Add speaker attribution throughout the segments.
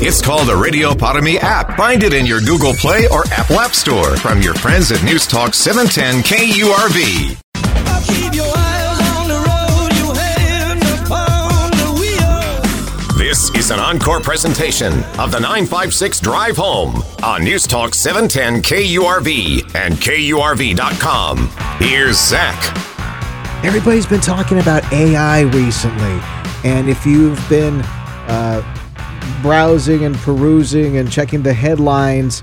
Speaker 1: It's called the Radio Para app. Find it in your Google Play or Apple App Store from your friends at News Talk 710 KURV. This is an encore presentation of the 956 Drive Home on News Talk 710 KURV and KURV.com. Here's Zach.
Speaker 2: Everybody's been talking about AI recently. And if you've been uh, browsing and perusing and checking the headlines,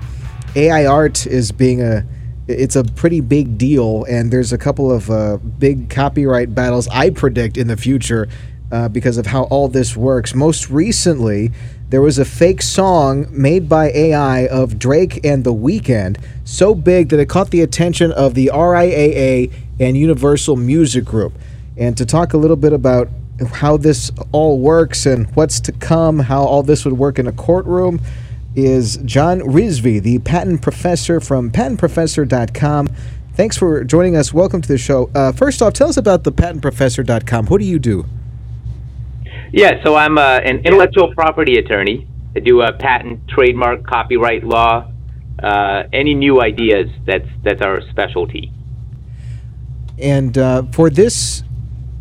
Speaker 2: AI art is being a it's a pretty big deal, and there's a couple of uh, big copyright battles I predict in the future uh, because of how all this works. Most recently, there was a fake song made by AI of Drake and The Weeknd, so big that it caught the attention of the RIAA and Universal Music Group. And to talk a little bit about how this all works and what's to come, how all this would work in a courtroom, is John Rizvi, the patent professor from patentprofessor.com. Thanks for joining us. Welcome to the show. Uh, first off, tell us about the patentprofessor.com. What do you do?
Speaker 3: Yeah, so I'm uh, an intellectual property attorney. I do a patent, trademark, copyright law, uh, any new ideas. That's that's our specialty.
Speaker 2: And uh, for this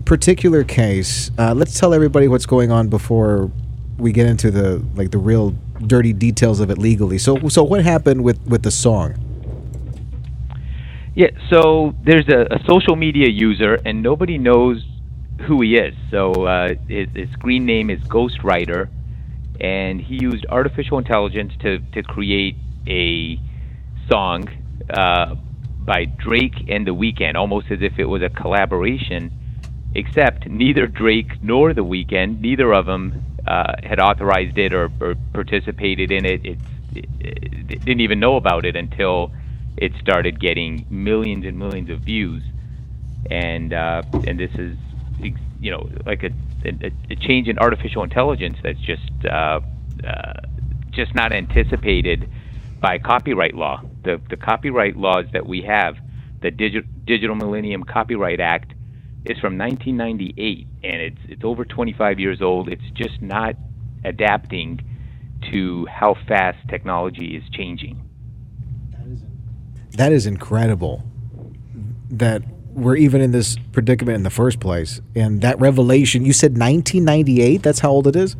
Speaker 2: particular case, uh, let's tell everybody what's going on before we get into the like the real dirty details of it legally. So, so what happened with with the song?
Speaker 4: Yeah, so there's a, a social media user, and nobody knows who he is. So uh, his, his screen name is Ghostwriter, and he used artificial intelligence to to create a song uh, by Drake and The Weeknd, almost as if it was a collaboration except neither Drake nor The Weeknd, neither of them uh, had authorized it or, or participated in it. It's, it, it. Didn't even know about it until it started getting millions and millions of views, and uh, and this is you know like a, a, a change in artificial intelligence that's just uh, uh, just not anticipated by copyright law. The the copyright laws that we have, the Digi- Digital Millennium Copyright Act is from 1998, and it's it's over 25 years old. It's just not adapting to how fast technology is changing.
Speaker 2: That is, that is incredible. That we're even in this predicament in the first place, and that revelation. You said 1998. That's how old it is.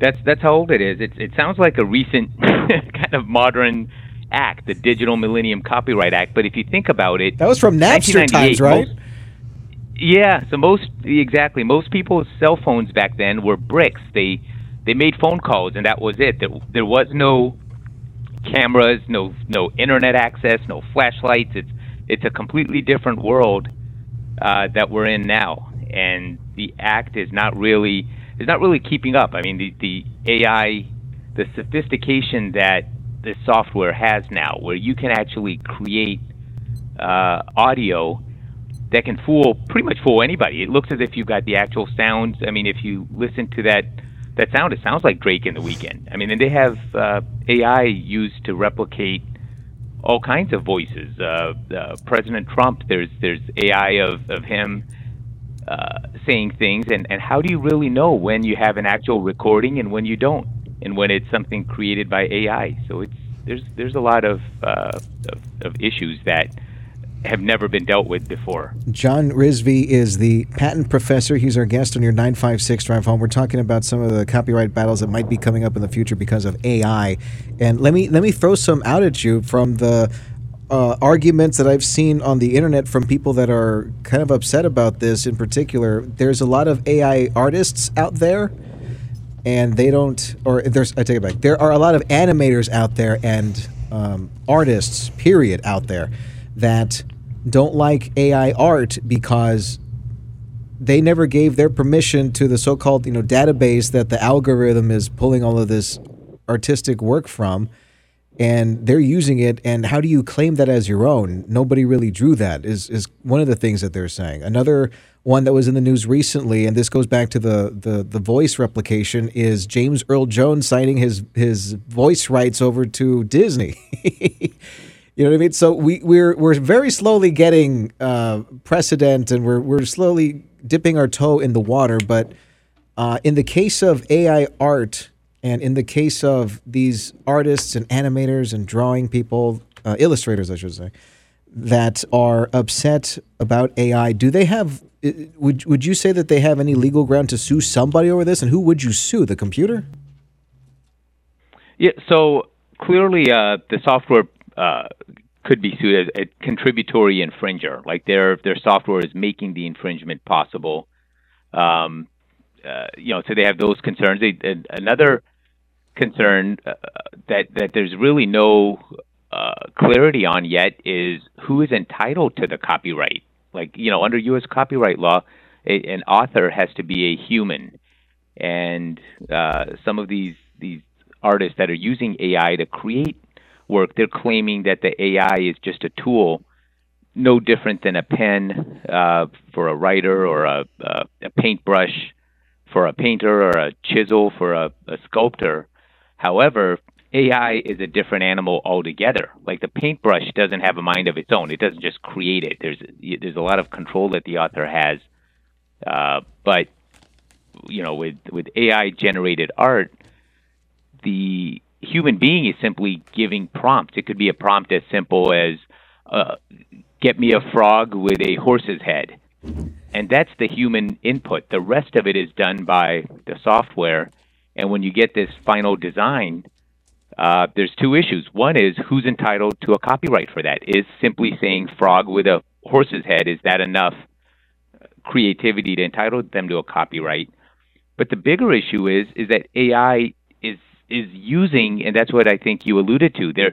Speaker 4: That's that's how old it is. It it sounds like a recent kind of modern act, the Digital Millennium Copyright Act. But if you think about it,
Speaker 2: that was from Napster times, right?
Speaker 4: Most, yeah, so most exactly most people's cell phones back then were bricks. They they made phone calls and that was it. There, there was no cameras, no no internet access, no flashlights. It's it's a completely different world uh, that we're in now, and the act is not really is not really keeping up. I mean, the the AI, the sophistication that the software has now, where you can actually create uh, audio that can fool pretty much fool anybody. It looks as if you've got the actual sounds. I mean, if you listen to that that sound, it sounds like Drake in The Weeknd. I mean, and they have uh, AI used to replicate all kinds of voices. Uh, uh, President Trump, there's there's AI of of him uh, saying things, and and how do you really know when you have an actual recording and when you don't, and when it's something created by AI? So it's there's there's a lot of uh, of, of issues that have never been dealt with before.
Speaker 2: John Rizvi is the patent professor. He's our guest on your 956 Drive Home. We're talking about some of the copyright battles that might be coming up in the future because of AI. And let me let me throw some out at you from the uh, arguments that I've seen on the internet from people that are kind of upset about this in particular. There's a lot of AI artists out there, and they don't, or there's, I take it back. There are a lot of animators out there and um, artists, period, out there that don't like AI art because they never gave their permission to the so-called you know database that the algorithm is pulling all of this artistic work from and they're using it. And how do you claim that as your own? Nobody really drew that. Is is one of the things that they're saying. Another one that was in the news recently, and this goes back to the the the voice replication, is James Earl Jones signing his his voice rights over to Disney. you know what I mean? So we we're we're very slowly getting uh, precedent, and we're we're slowly dipping our toe in the water. But uh, in the case of AI art and in the case of these artists and animators and drawing people, uh, illustrators, I should say, that are upset about AI, do they have? Would would you say that they have any legal ground to sue somebody over this? And who would you sue? The computer?
Speaker 4: Yeah. So clearly, uh, the software uh, could be sued as a contributory infringer. Like their their software is making the infringement possible. Um, uh, you know, so they have those concerns. They, another concern uh, that that there's really no uh, clarity on yet is who is entitled to the copyright. Like you know, under U.S. copyright law, a, an author has to be a human, and uh, some of these these artists that are using AI to create work, they're claiming that the AI is just a tool, no different than a pen uh, for a writer or a, a, a paintbrush for a painter or a chisel for a, a sculptor. However, AI is a different animal altogether. Like the paintbrush doesn't have a mind of its own; it doesn't just create it. There's there's a lot of control that the author has. Uh, but you know, with with AI generated art, the human being is simply giving prompts. It could be a prompt as simple as uh, "Get me a frog with a horse's head," and that's the human input. The rest of it is done by the software and when you get this final design, uh, there's two issues. One is who's entitled to a copyright for that? Is simply saying frog with a horse's head, is that enough creativity to entitle them to a copyright? But the bigger issue is is that AI is is using, and that's what I think you alluded to. There,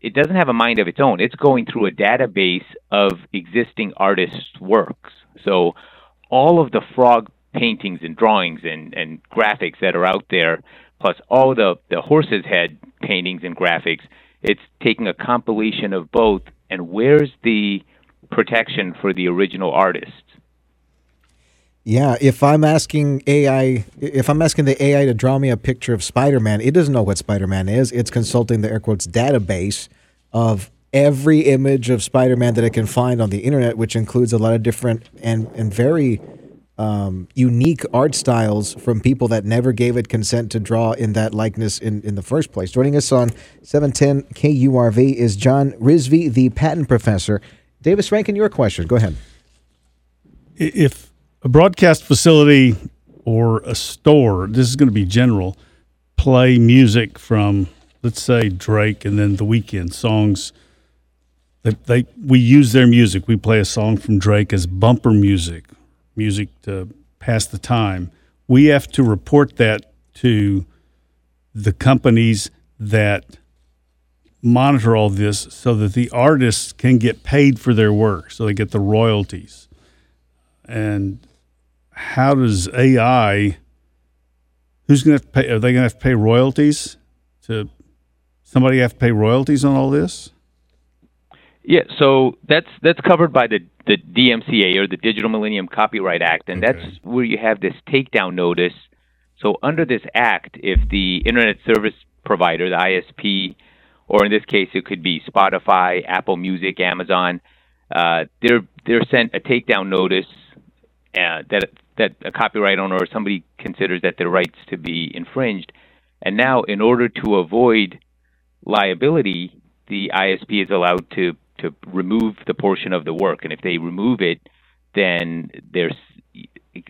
Speaker 4: it doesn't have a mind of its own. It's going through a database of existing artists' works. So all of the frog paintings and drawings and, and graphics that are out there, plus all the, the horse's head paintings and graphics. It's taking a compilation of both, and where's the protection for the original artists?
Speaker 2: Yeah, if I'm asking AI, if I'm asking the AI to draw me a picture of Spider-Man, it doesn't know what Spider-Man is. It's consulting the air quotes database of every image of Spider-Man that it can find on the internet, which includes a lot of different and and very um, unique art styles from people that never gave it consent to draw in that likeness in, in the first place. Joining us on 710 KURV is John Rizvi, the patent professor. Davis Rankin, your question. Go ahead.
Speaker 5: If a broadcast facility or a store, this is going to be general, play music from, let's say, Drake and then The Weeknd songs. They, we use their music. We play a song from Drake as bumper music music to pass the time, we have to report that to the companies that monitor all this so that the artists can get paid for their work, so they get the royalties. And how does AI? Who's going to pay? Are they going to have to pay royalties to somebody? Have to pay royalties on all this?
Speaker 4: Yeah, so that's that's covered by the the DMCA or the Digital Millennium Copyright Act, and okay. that's where you have this takedown notice. So under this act, if the internet service provider, the ISP, or in this case it could be Spotify, Apple Music, Amazon, uh, they're they're sent a takedown notice uh, that that a copyright owner or somebody considers that their rights to be infringed, and now in order to avoid liability, the ISP is allowed to to remove the portion of the work, and if they remove it, then there's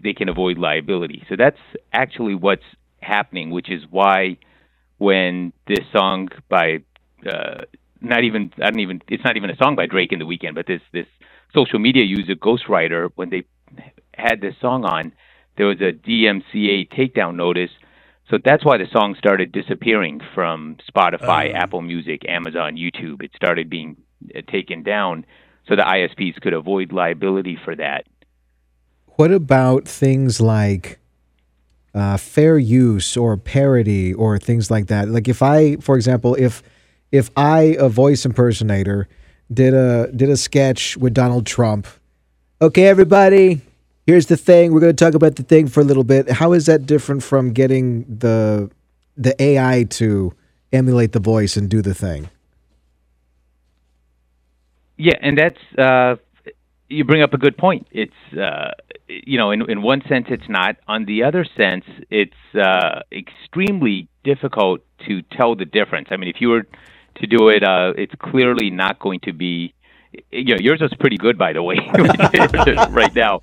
Speaker 4: they can avoid liability. So that's actually what's happening, which is why when this song by uh, not even I don't even it's not even a song by Drake in The Weeknd, but this this social media user Ghostwriter when they had this song on, there was a DMCA takedown notice. So that's why the song started disappearing from Spotify, um. Apple Music, Amazon, YouTube. It started being uh, taken down so the ISPs could avoid liability for that.
Speaker 2: What about things like uh, fair use or parody or things like that? Like if I, for example, if if I, a voice impersonator, did a did a sketch with Donald Trump. Okay, everybody, here's the thing. We're going to talk about the thing for a little bit. How is that different from getting the the AI to emulate the voice and do the thing?
Speaker 4: Yeah, and that's uh, you bring up a good point. It's uh, you know, in in one sense, it's not. On the other sense, it's uh, extremely difficult to tell the difference. I mean, if you were to do it, uh, it's clearly not going to be. You know, yours was pretty good, by the way, right now.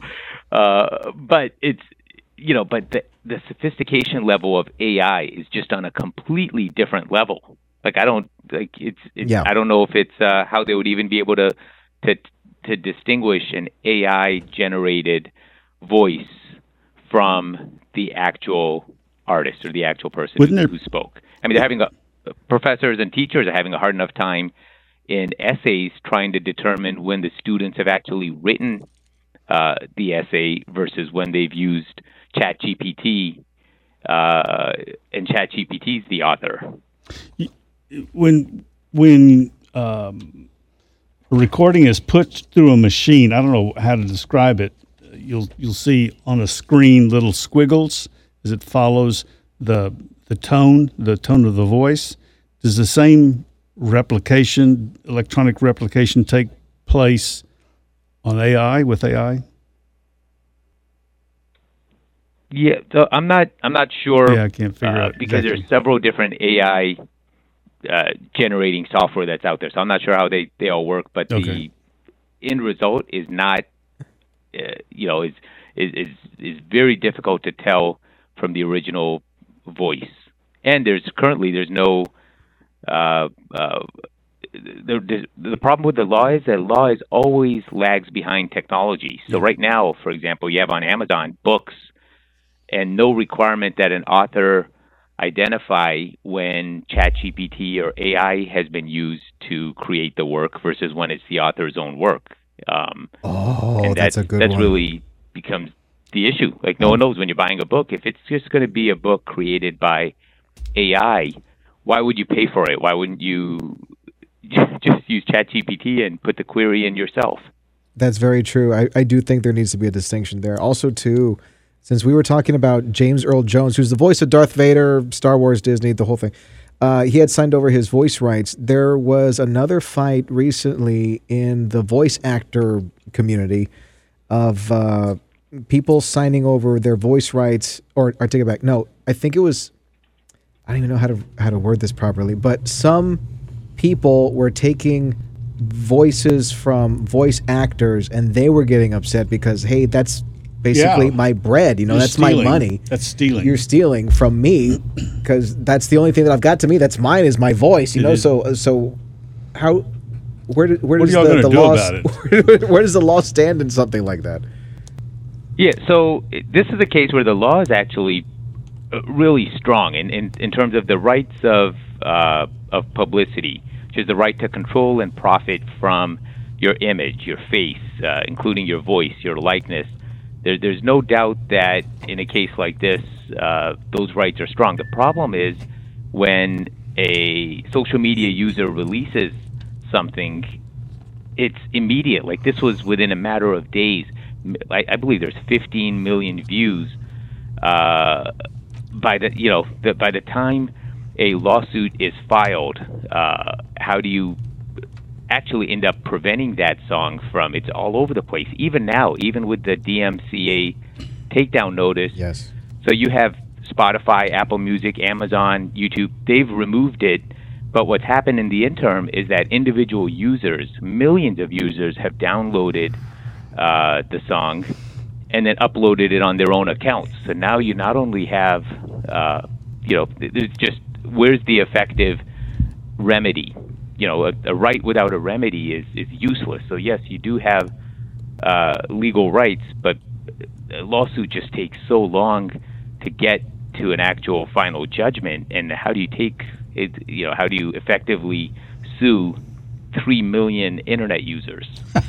Speaker 4: Uh, but it's you know, but the the sophistication level of AI is just on a completely different level. Like I don't like it's, it's
Speaker 2: Yeah.
Speaker 4: I don't know if it's uh, how they would even be able to to to distinguish an AI generated voice from the actual artist or the actual person who,
Speaker 5: there-
Speaker 4: who spoke. I mean, they're having a, professors and teachers are having a hard enough time in essays trying to determine when the students have actually written uh, the essay versus when they've used ChatGPT uh, and ChatGPT is the author.
Speaker 5: when when um, a recording is put through a machine, I don't know how to describe it. You'll you'll see on a screen little squiggles as it follows the the tone, the tone of the voice. Does the same replication, electronic replication, take place on AI with AI?
Speaker 4: Yeah, so I'm not I'm not sure
Speaker 5: Yeah, I can't figure
Speaker 4: uh,
Speaker 5: out
Speaker 4: because
Speaker 5: exactly.
Speaker 4: there's several different AI uh, generating software that's out there. So I'm not sure how they, they all work, but
Speaker 5: Okay.
Speaker 4: the end result is not uh, you know is, is is is very difficult to tell from the original voice. And there's currently there's no uh, uh, the, the the problem with the law is that law is always lags behind technology. So right now, for example, you have on Amazon books and no requirement that an author identify when ChatGPT or AI has been used to create the work versus when it's the author's own work. Um,
Speaker 2: Oh,
Speaker 4: and
Speaker 2: that's a good
Speaker 4: that's
Speaker 2: one.
Speaker 4: really becomes the issue. Like no one knows when you're buying a book if it's just going to be a book created by AI. Why would you pay for it? Why wouldn't you just use ChatGPT and put the query in yourself?
Speaker 2: That's very true. I, I do think there needs to be a distinction there. Also, too, since we were talking about James Earl Jones, who's the voice of Darth Vader, Star Wars, Disney, the whole thing, uh, he had signed over his voice rights. There was another fight recently in the voice actor community of uh, people signing over their voice rights, or I take it back. No, I think it was. I don't even know how to how to word this properly, but some people were taking voices from voice actors and they were getting upset because hey that's basically
Speaker 5: Yeah.
Speaker 2: my bread you know
Speaker 5: You're
Speaker 2: that's my money
Speaker 5: That's stealing.
Speaker 2: you're stealing from me because that's the only thing that i've got to me that's mine is my voice you
Speaker 5: It
Speaker 2: know
Speaker 5: is.
Speaker 2: so so how where, do, where
Speaker 5: What
Speaker 2: does the, the
Speaker 5: do
Speaker 2: law where, where does the law stand in something like that
Speaker 4: Yeah, so this is a case where the law is actually uh, really strong in, in, in terms of the rights of uh, of publicity, which is the right to control and profit from your image, your face, uh, including your voice, your likeness. There, there's no doubt that in a case like this, uh, those rights are strong. The problem is when a social media user releases something it's immediate. Like this was within a matter of days. I believe there's 15 million views. Uh, by the you know the, by the time a lawsuit is filed, uh, how do you actually end up preventing that song from? It's all over the place. Even now, even with the DMCA takedown notice,
Speaker 2: yes
Speaker 4: so you have Spotify, Apple Music, Amazon, YouTube. They've removed it. But what's happened in the interim is that individual users, millions of users, have downloaded uh, the song and then uploaded it on their own accounts. So now you not only have, uh, you know, it's just where's the effective remedy? You know, a, a right without a remedy is, is useless. So yes, you do have uh, legal rights, but a lawsuit just takes so long to get to an actual final judgment. And how do you take it? You know, how do you effectively sue three million internet users?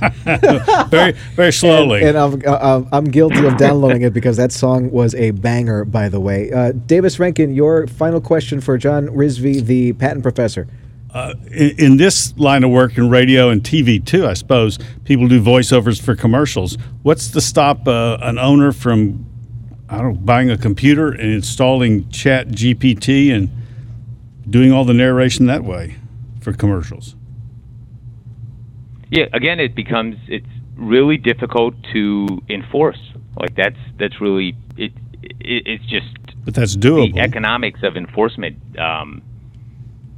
Speaker 5: very very slowly.
Speaker 2: And I'm, uh, I'm guilty of downloading it because that song was a banger, by the way. Uh, Davis Rankin, your final question for John Rizvi, the patent professor.
Speaker 5: uh, in, in, this line of work in radio and TV too, I suppose people do voiceovers for commercials. What's to stop uh, an owner from, I don't know, buying a computer and installing Chat GPT and doing all the narration that way for commercials?
Speaker 4: Yeah, again, it becomes it's really difficult to enforce. Like that's that's really it. it it's just.
Speaker 5: But that's doable.
Speaker 4: The economics of enforcement um,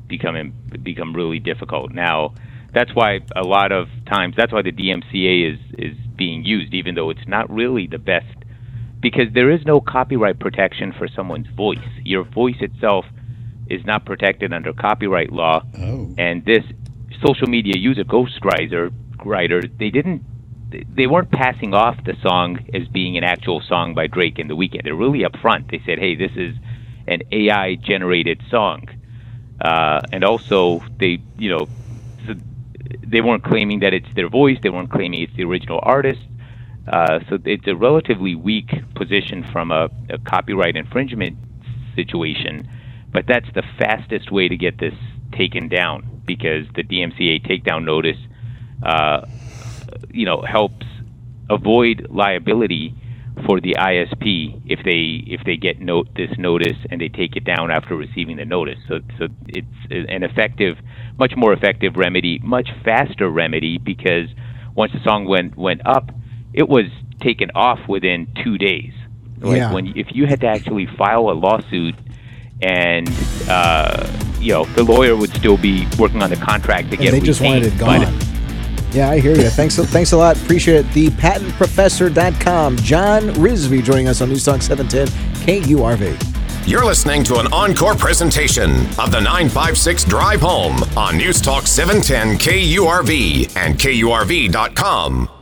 Speaker 4: become become really difficult now. That's why a lot of times that's why the DMCA is is being used, even though it's not really the best, because there is no copyright protection for someone's voice. Your voice itself is not protected under copyright law,
Speaker 5: oh.
Speaker 4: and this social media user ghostwriter writer they didn't they weren't passing off the song as being an actual song by Drake and The Weeknd. They're really upfront. They said, "Hey, this is an AI generated song," uh, and also they, you know, they weren't claiming that it's their voice. They weren't claiming it's the original artist. Uh, so it's a relatively weak position from a, a copyright infringement situation. But that's the fastest way to get this taken down because the DMCA takedown notice uh, you know helps avoid liability for the ISP if they if they get note this notice and they take it down after receiving the notice. So so it's an effective, much more effective remedy, much faster remedy because once the song went went up, it was taken off within two days. Like
Speaker 2: yeah.
Speaker 4: when if you had to actually file a lawsuit and uh, you know the lawyer would still be working on the contract to
Speaker 2: and
Speaker 4: get
Speaker 2: they just wanted it gone. Yeah, I hear you. Thanks, thanks a lot. Appreciate it. ThePatentProfessor.com. John Rizvi joining us on News Talk 710 KURV.
Speaker 1: You're listening to an encore presentation of the 956 Drive Home on News Talk 710 KURV and KURV.com.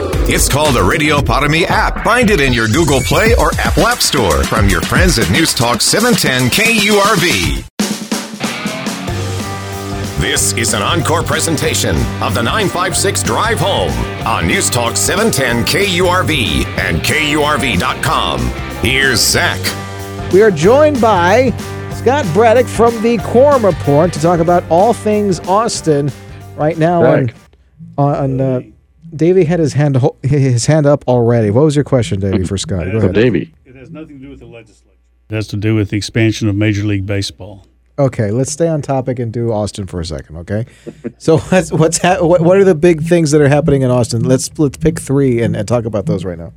Speaker 1: It's called the Radio Para Mi app. Find it in your Google Play or Apple App Store from your friends at News Talk 710 KURV. This is an encore presentation of the 956 Drive Home on News Talk 710 KURV and KURV.com. Here's Zach.
Speaker 2: We are joined by Scott Braddock from the Quorum Report to talk about all things Austin right now. On, on uh, Davey had his hand his hand up already. What was your question, Davey, for Scott? Go ahead.
Speaker 6: Davey.
Speaker 5: It has nothing to do with the legislature. It has to do with the expansion of Major League Baseball.
Speaker 2: Okay, let's stay on topic and do Austin for a second. Okay, so what's what's ha- what, what are the big things that are happening in Austin? Let's let's pick three and, and talk about those right now.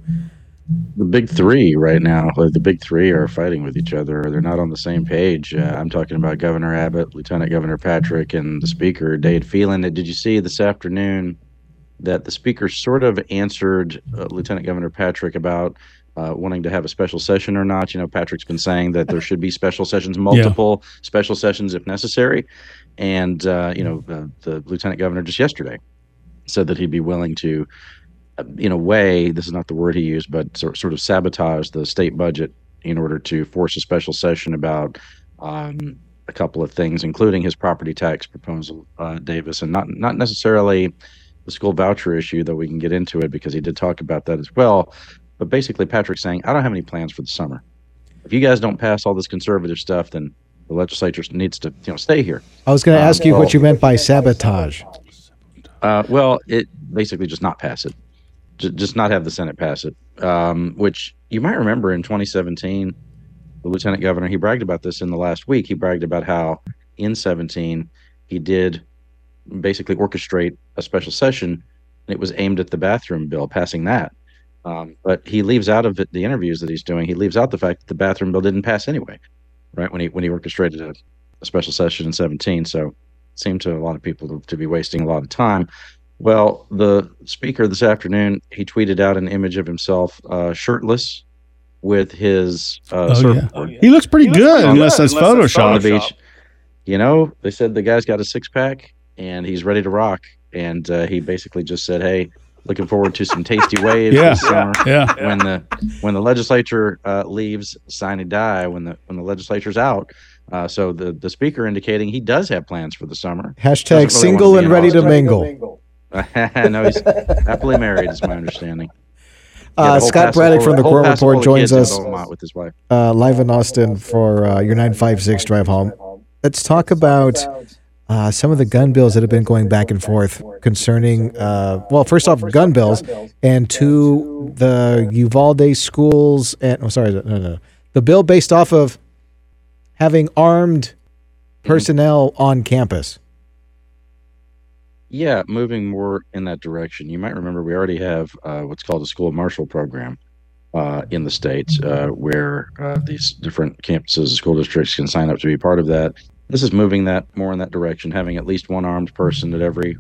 Speaker 6: The big three right now, the big three are fighting with each other. They're not on the same page. Uh, I'm talking about Governor Abbott, Lieutenant Governor Patrick, and the Speaker Dade Phelan. Did you see this afternoon that the Speaker sort of answered uh, Lieutenant Governor Patrick about uh, wanting to have a special session or not. You know, Patrick's been saying that there should be special sessions, multiple yeah. special sessions if necessary. And, uh, you know, uh, the lieutenant governor just yesterday said that he'd be willing to, uh, in a way, this is not the word he used, but sort, sort of sabotage the state budget in order to force a special session about um, a couple of things, including his property tax proposal, uh, Davis, and not, not necessarily the school voucher issue, though we can get into it because he did talk about that as well. But basically, Patrick's saying, I don't have any plans for the summer. If you guys don't pass all this conservative stuff, then the legislature needs to, you know, stay here.
Speaker 2: I was going to ask um, you well, what you meant by sabotage.
Speaker 6: Uh, well, it basically just not pass it, just, just not have the Senate pass it. Um, which you might remember in 2017, the lieutenant governor he bragged about this in the last week. He bragged about how in 17 he did basically orchestrate a special session, and it was aimed at the bathroom bill, passing that. Um, but he leaves out of it the interviews that he's doing. He leaves out the fact that the bathroom bill didn't pass anyway, right? When he when he orchestrated a, a special session in 17, so it seemed to a lot of people to, to, be wasting a lot of time. Well, the speaker this afternoon he tweeted out an image of himself uh, shirtless with his uh,
Speaker 5: oh, yeah. oh, yeah. He looks pretty he good, looks pretty unless, good, that's unless Photoshop.
Speaker 6: On the beach. You know, they said the guy's got a six pack and he's ready to rock. And uh, he basically just said, "Hey, looking forward to some tasty waves
Speaker 5: Yeah.
Speaker 6: this summer.
Speaker 5: Yeah.
Speaker 6: When the when the legislature uh, leaves, and die. When the when the legislature's out, uh, so the the speaker indicating he does have plans for the summer.
Speaker 2: Hashtag
Speaker 6: really
Speaker 2: single and ready to
Speaker 6: Austin.
Speaker 2: mingle.
Speaker 6: no, he's happily married, is my understanding.
Speaker 2: Uh,
Speaker 6: Yeah, the
Speaker 2: Scott Braddock from the
Speaker 6: whole
Speaker 2: Court Report joins us
Speaker 6: with his wife.
Speaker 2: uh, live in Austin for uh, your 956 drive home. Let's talk about uh, some of the gun bills that have been going back and forth concerning, uh, well, first off, gun bills, and two, the Uvalde schools. And I'm oh, sorry, no, no, the bill based off of having armed personnel on campus.
Speaker 6: Yeah, moving more in that direction. You might remember we already have uh, what's called a school marshal program uh, in the states uh, where uh, these different campuses, school districts can sign up to be part of that. This is moving that more in that direction, having at least one armed person at every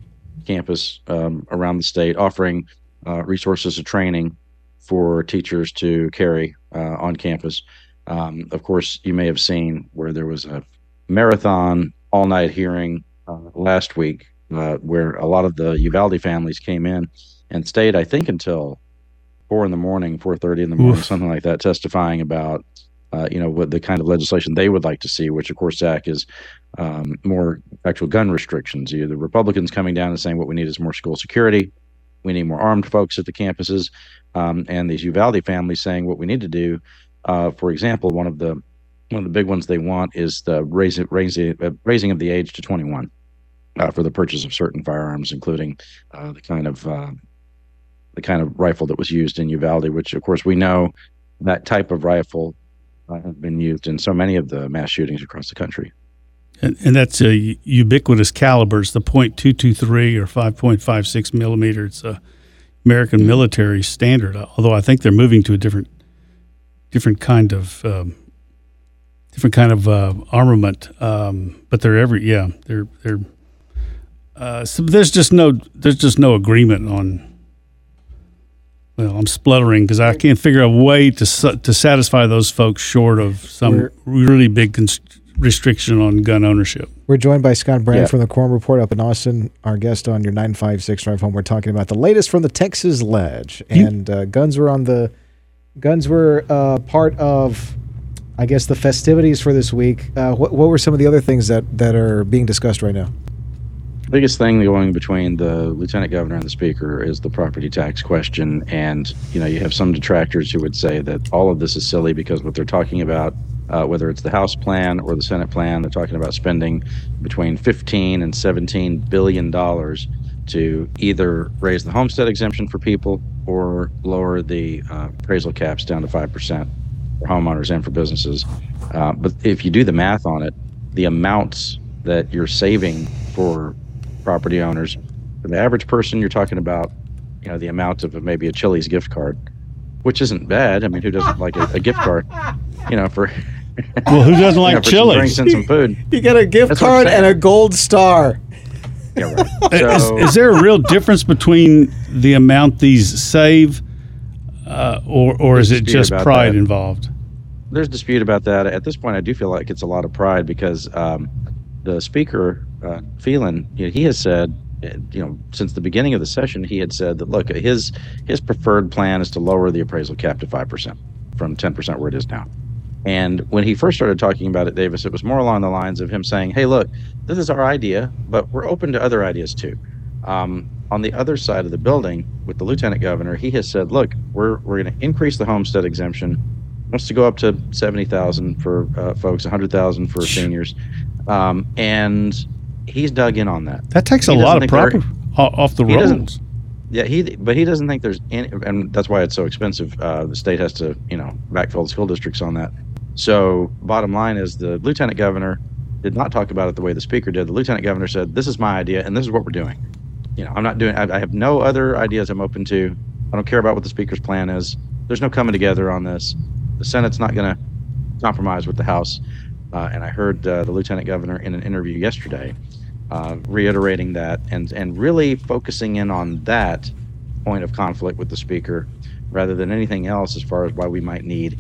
Speaker 6: campus um, around the state, offering uh, resources of training for teachers to carry uh, on campus. Um, of course, you may have seen where there was a marathon all night hearing uh, last week uh, where a lot of the Uvalde families came in and stayed, I think, until four in the morning, four thirty in the morning,
Speaker 5: Oof.
Speaker 6: something like that, testifying about, uh, you know, what the kind of legislation they would like to see. Which, of course, Zach is um, more actual gun restrictions. You the Republicans coming down and saying what we need is more school security, we need more armed folks at the campuses, um, and these Uvalde families saying what we need to do. Uh, for example, one of the one of the big ones they want is the raising raising uh, raising of the age to 21 uh, for the purchase of certain firearms, including uh, the kind of the kind of rifle that was used in Uvalde, which of course we know that type of rifle uh, has been used in so many of the mass shootings across the country.
Speaker 5: And, and that's a ubiquitous caliber. It's the .223 or 5.56 millimeter. It's a American military standard. Although I think they're moving to a different, different kind of, um, different kind of uh, armament. Um, but they're every yeah, they're they're. Uh, so there's just no there's just no agreement on. Well, I'm spluttering because I can't figure a way to sa- to satisfy those folks short of some
Speaker 2: We're-
Speaker 5: really big const- restriction on gun ownership.
Speaker 2: We're joined by Scott Brand
Speaker 6: Yeah.
Speaker 2: from the Quorum Report up in Austin. Our guest on your 956 drive home. We're talking about the latest from the Texas Ledge.
Speaker 5: You-
Speaker 2: And uh, guns were on the guns were uh, part of, I guess, the festivities for this week. Uh, what, what were some of the other things that, that are being discussed right now?
Speaker 6: Biggest thing going between the lieutenant governor and the speaker is the property tax question. And you know you have some detractors who would say that all of this is silly because what they're talking about uh, whether it's the house plan or the senate plan they're talking about spending between 15 and 17 billion dollars to either raise the homestead exemption for people or lower the uh, appraisal caps down to 5% for homeowners and for businesses. Uh, but if you do the math on it the amounts that you're saving for property owners. For the average person, you're talking about, you know, the amount of maybe a Chili's gift card, which isn't bad. I mean, who doesn't like a, a gift card? You know, for
Speaker 5: Well, who doesn't
Speaker 6: you
Speaker 5: like
Speaker 6: know, for some
Speaker 5: chili?
Speaker 6: drinks and some food.
Speaker 2: You get a gift
Speaker 6: That's
Speaker 2: card and a gold star.
Speaker 6: Yeah, right.
Speaker 5: is,
Speaker 6: So,
Speaker 5: is there a real difference between the amount these save, uh, or or is it just pride
Speaker 6: that.
Speaker 5: involved?
Speaker 6: there's dispute about that. At this point, I do feel like it's a lot of pride because um, the speaker, uh, Phelan, you know, he has said, you know, since the beginning of the session, he had said that look, his his preferred plan is to lower the appraisal cap to five percent from ten percent where it is now. And when he first started talking about it, Davis, it was more along the lines of him saying, "Hey, look, this is our idea, but we're open to other ideas too." Um, on the other side of the building, with the lieutenant governor, he has said, "Look, we're we're going to increase the homestead exemption wants to go up to 70,000 for uh, folks, 100,000 for seniors. Um, and he's dug in on that.
Speaker 5: That takes
Speaker 6: He
Speaker 5: a lot of
Speaker 6: think
Speaker 5: proper off the rolls.
Speaker 6: Yeah, he but he doesn't think there's any and that's why it's so expensive. Uh, the state has to, you know, backfill the school districts on that. So, bottom line is the lieutenant governor did not talk about it the way the speaker did. The lieutenant governor said, "This is my idea and this is what we're doing." You know, I'm not doing I, I have no other ideas I'm open to. I don't care about what the speaker's plan is. There's no coming together on this. The Senate's not going to compromise with the House. Uh, and I heard uh, the lieutenant governor in an interview yesterday uh, reiterating that and and really focusing in on that point of conflict with the speaker rather than anything else as far as why we might need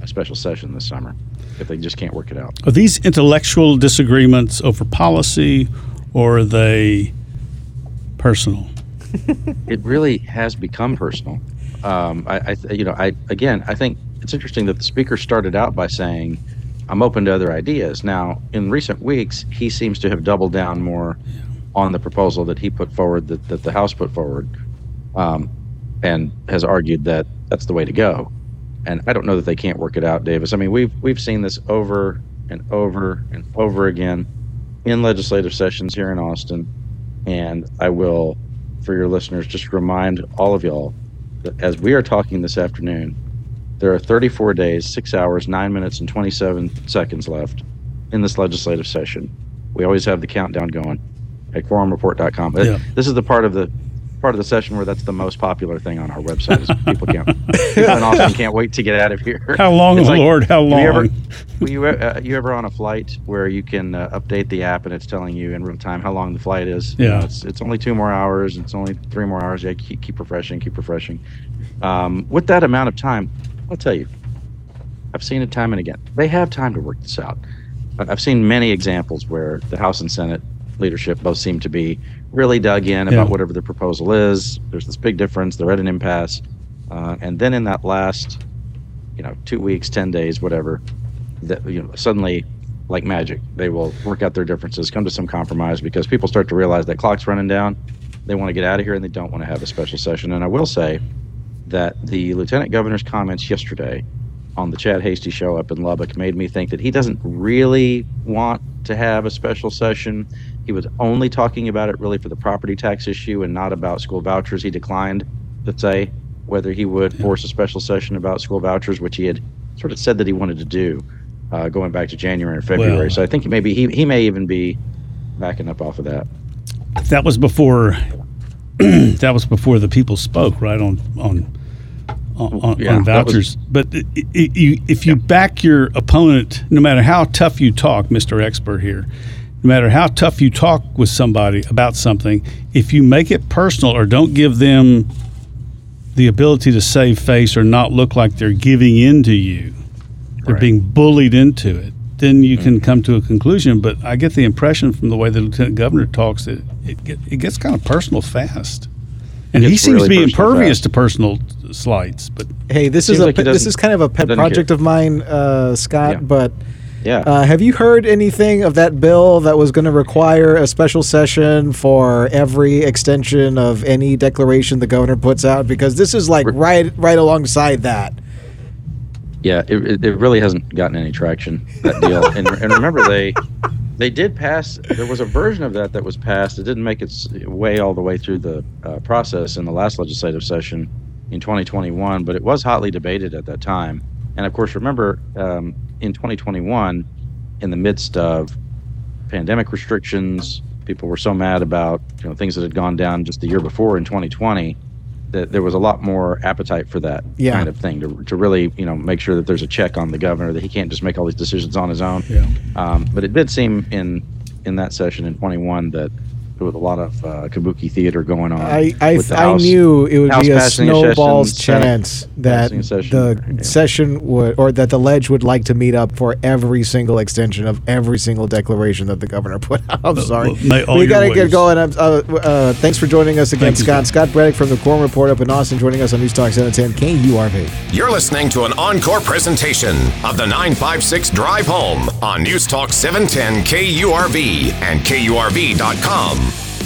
Speaker 6: a special session this summer if they just can't work it out.
Speaker 5: Are these intellectual disagreements over policy, or are they personal?
Speaker 6: it really has become personal. Um, I, I, you know, I again, I think it's interesting that the speaker started out by saying, "I'm open to other ideas." Now, in recent weeks, he seems to have doubled down more on the proposal that he put forward, that, that the House put forward, um, and has argued that that's the way to go. And I don't know that they can't work it out, Davis. I mean, we've we've seen this over and over and over again in legislative sessions here in Austin. And I will, for your listeners, just remind all of y'all that as we are talking this afternoon, there are 34 days, six hours, nine minutes, and 27 seconds left in this legislative session. We always have the countdown going at quorumreport.com.
Speaker 5: Yeah.
Speaker 6: this is the part of the part of the session where that's the most popular thing on our website. Is people can't people in Austin can't wait to get out of here.
Speaker 5: How long,
Speaker 6: like,
Speaker 5: Lord? How
Speaker 6: have you ever,
Speaker 5: long?
Speaker 6: were you, uh, you ever on a flight where you can uh, update the app and it's telling you in real time how long the flight is? You know,
Speaker 5: Yeah.
Speaker 6: it's, it's only two more hours. It's only three more hours. Yeah, keep, keep refreshing, keep refreshing. Um, with that amount of time, I'll tell you, I've seen it time and again. They have time to work this out. I've seen many examples where the House and Senate leadership both seem to be really dug in about
Speaker 5: Yeah.
Speaker 6: whatever the proposal is. There's this big difference. They're at an impasse. Uh, and then in that last, you know, two weeks, 10 days, whatever, that, you know, suddenly, like magic, they will work out their differences, come to some compromise because people start to realize that clock's running down. They want to get out of here and they don't want to have a special session. And I will say that the lieutenant governor's comments yesterday on the Chad Hasty show up in Lubbock made me think that he doesn't really want to have a special session. He was only talking about it really for the property tax issue and not about school vouchers. He declined to say whether he would force a special session about school vouchers, which he had sort of said that he wanted to do uh, going back to January or February.
Speaker 5: Well-
Speaker 6: so I think maybe he, he may even be backing up off of that.
Speaker 5: that was before. that was before the people spoke, right on on on, on,
Speaker 6: Yeah,
Speaker 5: on
Speaker 6: that was-
Speaker 5: vouchers. but i i you, if you back your opponent, no matter how tough you talk, Mister Expert here, no matter how tough you talk with somebody about something, if you make it personal or don't give them the ability to save face or not look like they're giving in to you, they're
Speaker 6: Right.
Speaker 5: being bullied into it, then you can mm-hmm. come to a conclusion. But I get the impression from the way the lieutenant governor talks that it, get, it gets kind of personal fast. And he seems to be impervious
Speaker 6: fast.
Speaker 5: to personal slights. But
Speaker 2: Hey, this is a
Speaker 6: like he
Speaker 2: this is kind of a pet project
Speaker 6: care.
Speaker 2: of mine, uh, Scott.
Speaker 6: Yeah.
Speaker 2: But
Speaker 6: Yeah.
Speaker 2: uh, have you heard anything of that bill that was going to require a special session for every extension of any declaration the governor puts out? Because this is like right right alongside that.
Speaker 6: Yeah, it, it, it really hasn't gotten any traction that deal. and, and remember, they they did pass. There was a version of that that was passed. It didn't make its way all the way through the uh, process in the last legislative session in 2021, but it was hotly debated at that time. And of course, remember um, in 2021, in the midst of pandemic restrictions, people were so mad about you know things that had gone down just the year before in 2020 that there was a lot more appetite for that
Speaker 2: Yeah.
Speaker 6: kind of thing to, to really you know make sure that there's a check on the governor that he can't just make all these decisions on his own.
Speaker 5: Yeah.
Speaker 6: Um, but it did seem in in that session in 21 that there was a lot of uh, kabuki theater going on.
Speaker 2: I I,
Speaker 6: with
Speaker 2: I knew it would
Speaker 6: House
Speaker 2: be a snowball's
Speaker 6: session,
Speaker 2: chance that
Speaker 6: session,
Speaker 2: the
Speaker 6: yeah.
Speaker 2: session would or that the ledge would like to meet up for every single extension of every single declaration that the governor put out. I'm sorry.
Speaker 5: well, may
Speaker 2: we got to get going. Uh, uh, thanks for joining us again,
Speaker 5: Thank
Speaker 2: Scott.
Speaker 5: Scott.
Speaker 2: Scott Braddock from the Quorum Report up in Austin, joining us on News Talk 710 KURV.
Speaker 1: You're listening to an encore presentation of the 956 Drive Home on News Talk 710 KURV and KURV.com. Welcome.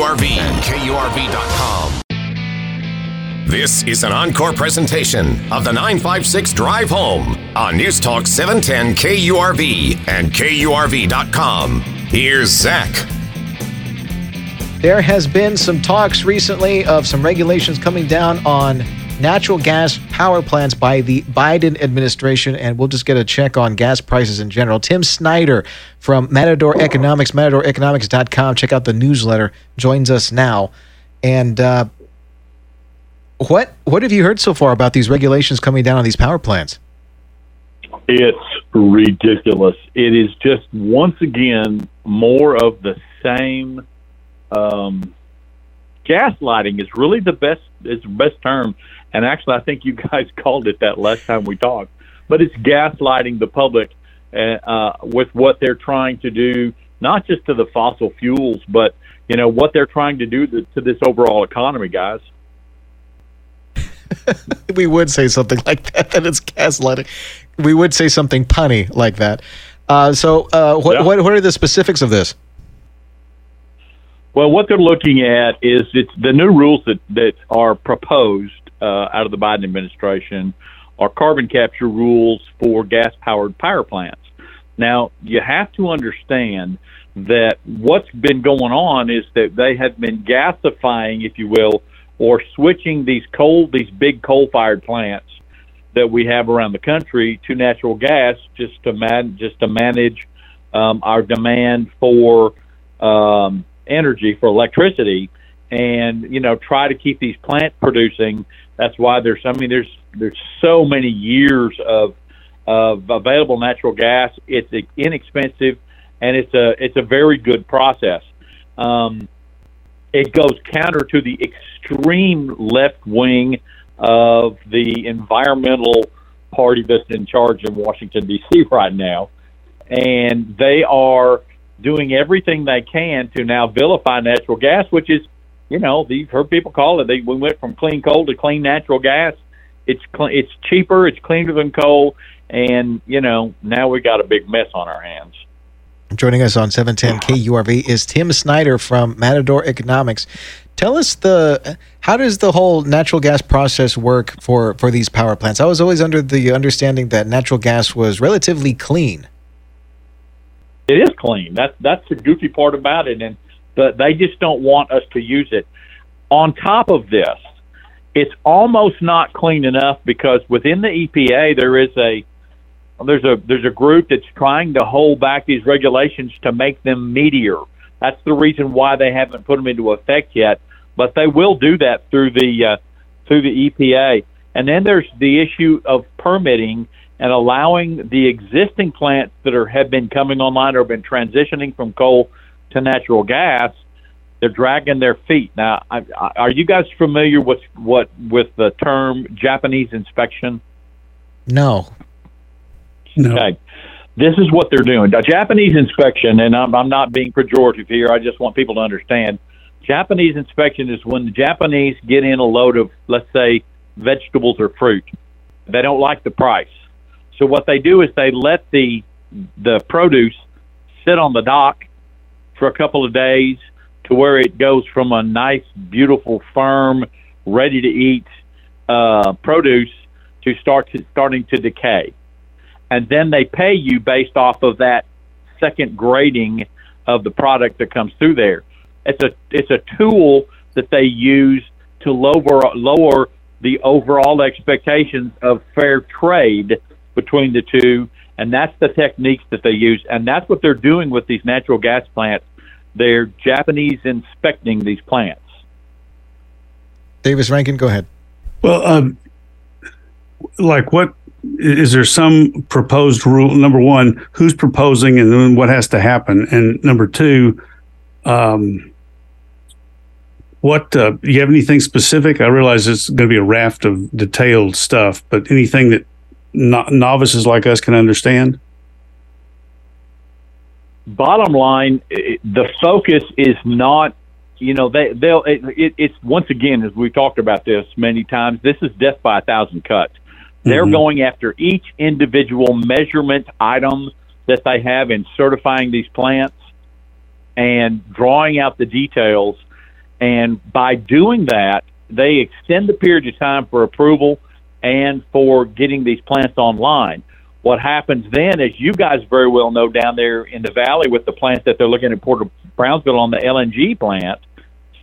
Speaker 1: and KURV.com. This is an encore presentation of the 956 Drive Home on News Talk 710 KURV and KURV.com. Here's Zach.
Speaker 2: There has been some talks recently of some regulations coming down on natural gas power plants by the Biden administration, and we'll just get a check on gas prices in general. Tim Snyder from Matador Economics, matadoreconomics.com. Check out the newsletter. Joins us now. And uh, what what have you heard so far about these regulations coming down on these power plants?
Speaker 7: It's ridiculous. It is just once again more of the same. Um, gaslighting is really the best is the best term, and actually, I think you guys called it that last time we talked. But it's gaslighting the public uh, uh, with what they're trying to do, not just to the fossil fuels, but you know what they're trying to do to, to this overall economy, guys.
Speaker 2: we would say something like that. That it's gaslighting. We would say something punny like that. Uh, so, uh, what,
Speaker 7: Yeah.
Speaker 2: what what are the specifics of this?
Speaker 7: Well, what they're looking at is it's the new rules that, that are proposed out of the Biden administration are carbon capture rules for gas powered power plants. Now, you have to understand that what's been going on is that they have been gasifying, if you will, or switching these coal, these big coal fired plants that we have around the country to natural gas just to man, just to manage um, our demand for um, energy for electricity and you know try to keep these plants producing that's why there's i mean there's there's so many years of of available natural gas it's inexpensive and it's a it's a very good process um, it goes counter to the extreme left wing of the environmental party that's in charge in Washington D.C. right now, and they are doing everything they can to now vilify natural gas, which is, you know, you've heard people call it. They, we went from clean coal to clean natural gas. It's cl- it's cheaper, it's cleaner than coal, and you know now we got a big mess on our hands.
Speaker 2: Joining us on 710 KURV is Tim Snyder from Matador Economics. Tell us the how does the whole natural gas process work for for these power plants? I was always under the understanding that natural gas was relatively clean.
Speaker 7: It is clean. That's that's the goofy part about it, and but they just don't want us to use it. On top of this, it's almost not clean enough because within the EPA there is a there's a there's a group that's trying to hold back these regulations to make them meatier. That's the reason why they haven't put them into effect yet, but they will do that through the uh, through the EPA. And then there's the issue of permitting and allowing the existing plants that are have been coming online or been transitioning from coal to natural gas. They're dragging their feet. Now, I, I, are you guys familiar with what with the term Japanese inspection?
Speaker 2: No.
Speaker 5: No.
Speaker 7: Okay. This is what they're doing. A Japanese inspection, and I'm, I'm not being pejorative here. I just want people to understand. Japanese inspection is when the Japanese get in a load of, let's say, vegetables or fruit. They don't like the price. So what they do is they let the the produce sit on the dock for a couple of days to where it goes from a nice, beautiful, firm, ready to eat uh, produce to start to, starting to decay and then they pay you based off of that second grading of the product that comes through there. It's a it's a tool that they use to lower lower the overall expectations of fair trade between the two, and that's the techniques that they use, and that's what they're doing with these natural gas plants. They're Japanese inspecting these plants.
Speaker 2: Davis Rankin, go ahead.
Speaker 5: Well, um, like what is there some proposed rule? Number one, who's proposing, and then what has to happen? And number two, um, what uh, do you have anything specific? I realize it's going to be a raft of detailed stuff, but anything that no- novices like us can understand?
Speaker 7: Bottom line, the focus is not, you know, they they'll it, it, it's once again as we've talked about this many times. This is death by a thousand cuts. They're
Speaker 5: Mhm.
Speaker 7: going after each individual measurement item that they have in certifying these plants and drawing out the details. And by doing that, they extend the period of time for approval and for getting these plants online. What happens then, is you guys very well know down there in the valley with the plants that they're looking at Port of Brownsville on the LNG plant,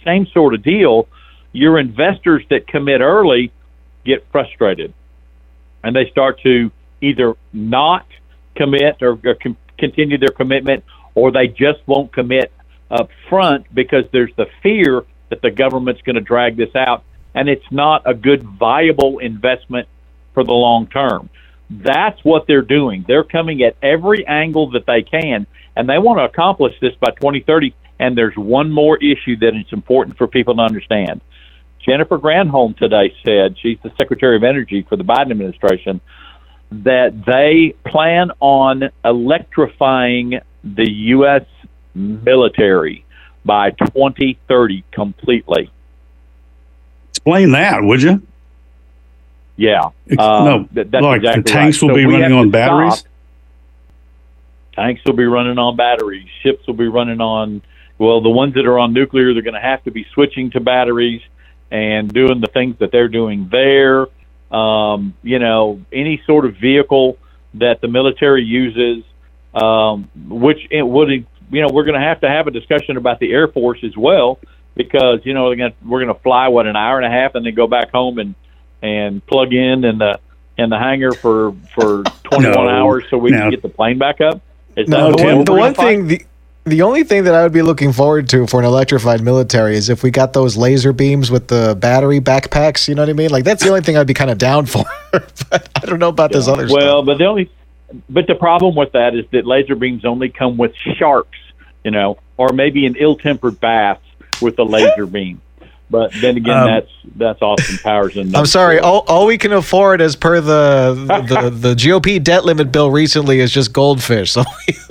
Speaker 7: same sort of deal. Your investors that commit early get frustrated and they start to either not commit or, or com- continue their commitment, or they just won't commit up front because there's the fear that the government's going to drag this out, and it's not a good viable investment for the long term. That's what they're doing. They're coming at every angle that they can, and they want to accomplish this by 2030. And there's one more issue that it's important for people to understand. Jennifer Granholm today said, she's the Secretary of Energy for the Biden administration, that they plan on electrifying the U.S. military by 2030 completely.
Speaker 5: Explain that, would you?
Speaker 7: Yeah. Um,
Speaker 5: no,
Speaker 7: that- that's
Speaker 5: like the tanks
Speaker 7: right.
Speaker 5: will
Speaker 7: So
Speaker 5: be running on batteries.
Speaker 7: stop. Tanks will be running on batteries. Ships will be running on, well, the ones that are on nuclear, they're going to have to be switching to batteries and doing the things that they're doing there. Um, you know, any sort of vehicle that the military uses, um, which it would, you know, we're going to have to have a discussion about the Air Force as well because you know gonna, we're going to fly what an hour and a half and then go back home and and plug in in the in the hangar for for 21
Speaker 5: No.
Speaker 7: hours so we
Speaker 5: No.
Speaker 7: can get the plane back up. Is
Speaker 2: No,
Speaker 7: that
Speaker 2: the one, the one thing, the, the only thing that I would be looking forward to for an electrified military is if we got those laser beams with the battery backpacks. You know what I mean? Like that's the only thing I'd be kind of down for. but I don't know about this other stuff.
Speaker 7: Well, but the only, but the problem with that is that laser beams only come with sharks, you know, or maybe an ill-tempered bass with a laser beam. But then again,
Speaker 5: Um,
Speaker 7: that's that's Austin Powers and
Speaker 2: I'm sorry. All, all we can afford, as per the the, the GOP debt limit bill recently, is just goldfish. So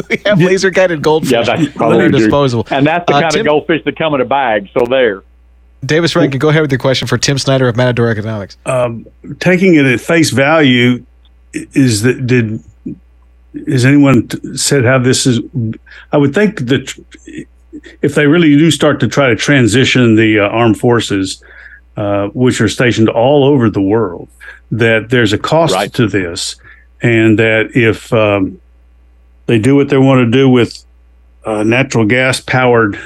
Speaker 2: we have laser guided goldfish.
Speaker 7: Yeah, that's probably
Speaker 2: our
Speaker 7: true.
Speaker 2: disposal.
Speaker 7: and that's the
Speaker 2: Uh,
Speaker 7: kind
Speaker 2: Tim-
Speaker 7: of goldfish that come in a bag. So there.
Speaker 2: Davis Rankin, go ahead with your question for Tim Snyder of Matador Economics.
Speaker 5: um, taking it at face value is that did has anyone said how this is i would think that if they really do start to try to transition the uh, armed forces uh, which are stationed all over the world that there's a cost
Speaker 7: Right.
Speaker 5: to this and that if um, they do what they want to do with uh, natural gas powered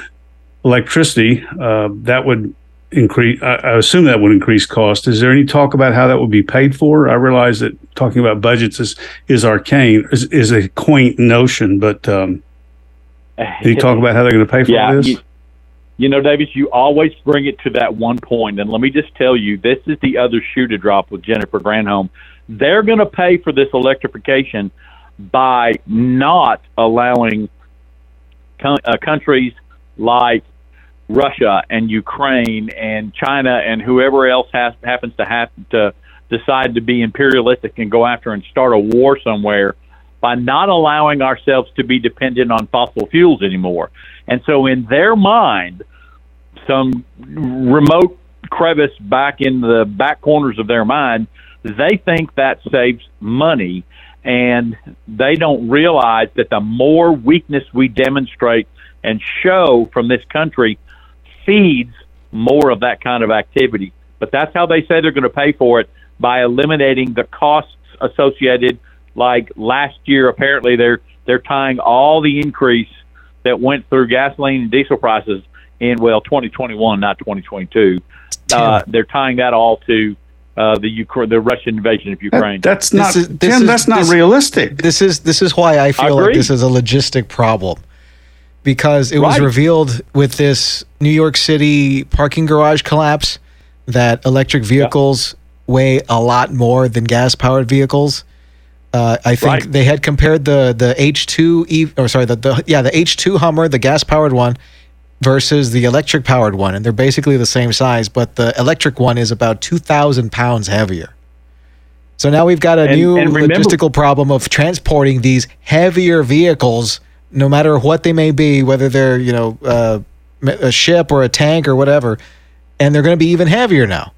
Speaker 5: electricity uh, that would increase I, I assume that would increase cost is there any talk about how that would be paid for i realize that talking about budgets is is arcane is, is a quaint notion but um can you talk about how they're going to pay for
Speaker 7: yeah,
Speaker 5: this
Speaker 7: You, you know, Davis, you always bring it to that one point. point, and let me just tell you, this is the other shoe to drop with Jennifer Granholm. They're going to pay for this electrification by not allowing co- uh, countries like Russia and Ukraine and China and whoever else has, happens to have to decide to be imperialistic and go after and start a war somewhere by not allowing ourselves to be dependent on fossil fuels anymore. And so, in their mind, some remote crevice back in the back corners of their mind, they think that saves money. And they don't realize that the more weakness we demonstrate and show from this country feeds more of that kind of activity. But that's how they say they're going to pay for it by eliminating the costs associated. Like last year, apparently they're they're tying all the increase that went through gasoline and diesel prices in well 2021, not 2022. Uh, they're tying that all to uh, the Ukra- the Russian invasion of Ukraine.
Speaker 5: that's not
Speaker 2: is- this
Speaker 5: Tim,
Speaker 2: is-
Speaker 5: that's not
Speaker 2: this-
Speaker 5: realistic
Speaker 2: This is this is why I feel like this is a logistic problem. Because it was revealed with this New York City parking garage collapse that electric vehicles weigh a lot more than gas powered vehicles. Uh, I think
Speaker 7: Right.
Speaker 2: they had compared the the H2 E or sorry the, the yeah the H2 Hummer the gas powered one versus the electric powered one and they're basically the same size but the electric one is about 2,000 pounds heavier. So now we've got a
Speaker 7: And-
Speaker 2: new
Speaker 7: and remember-
Speaker 2: logistical problem of transporting these heavier vehicles, no matter what they may be, whether they're you know uh, a ship or a tank or whatever, and they're going to be even heavier now.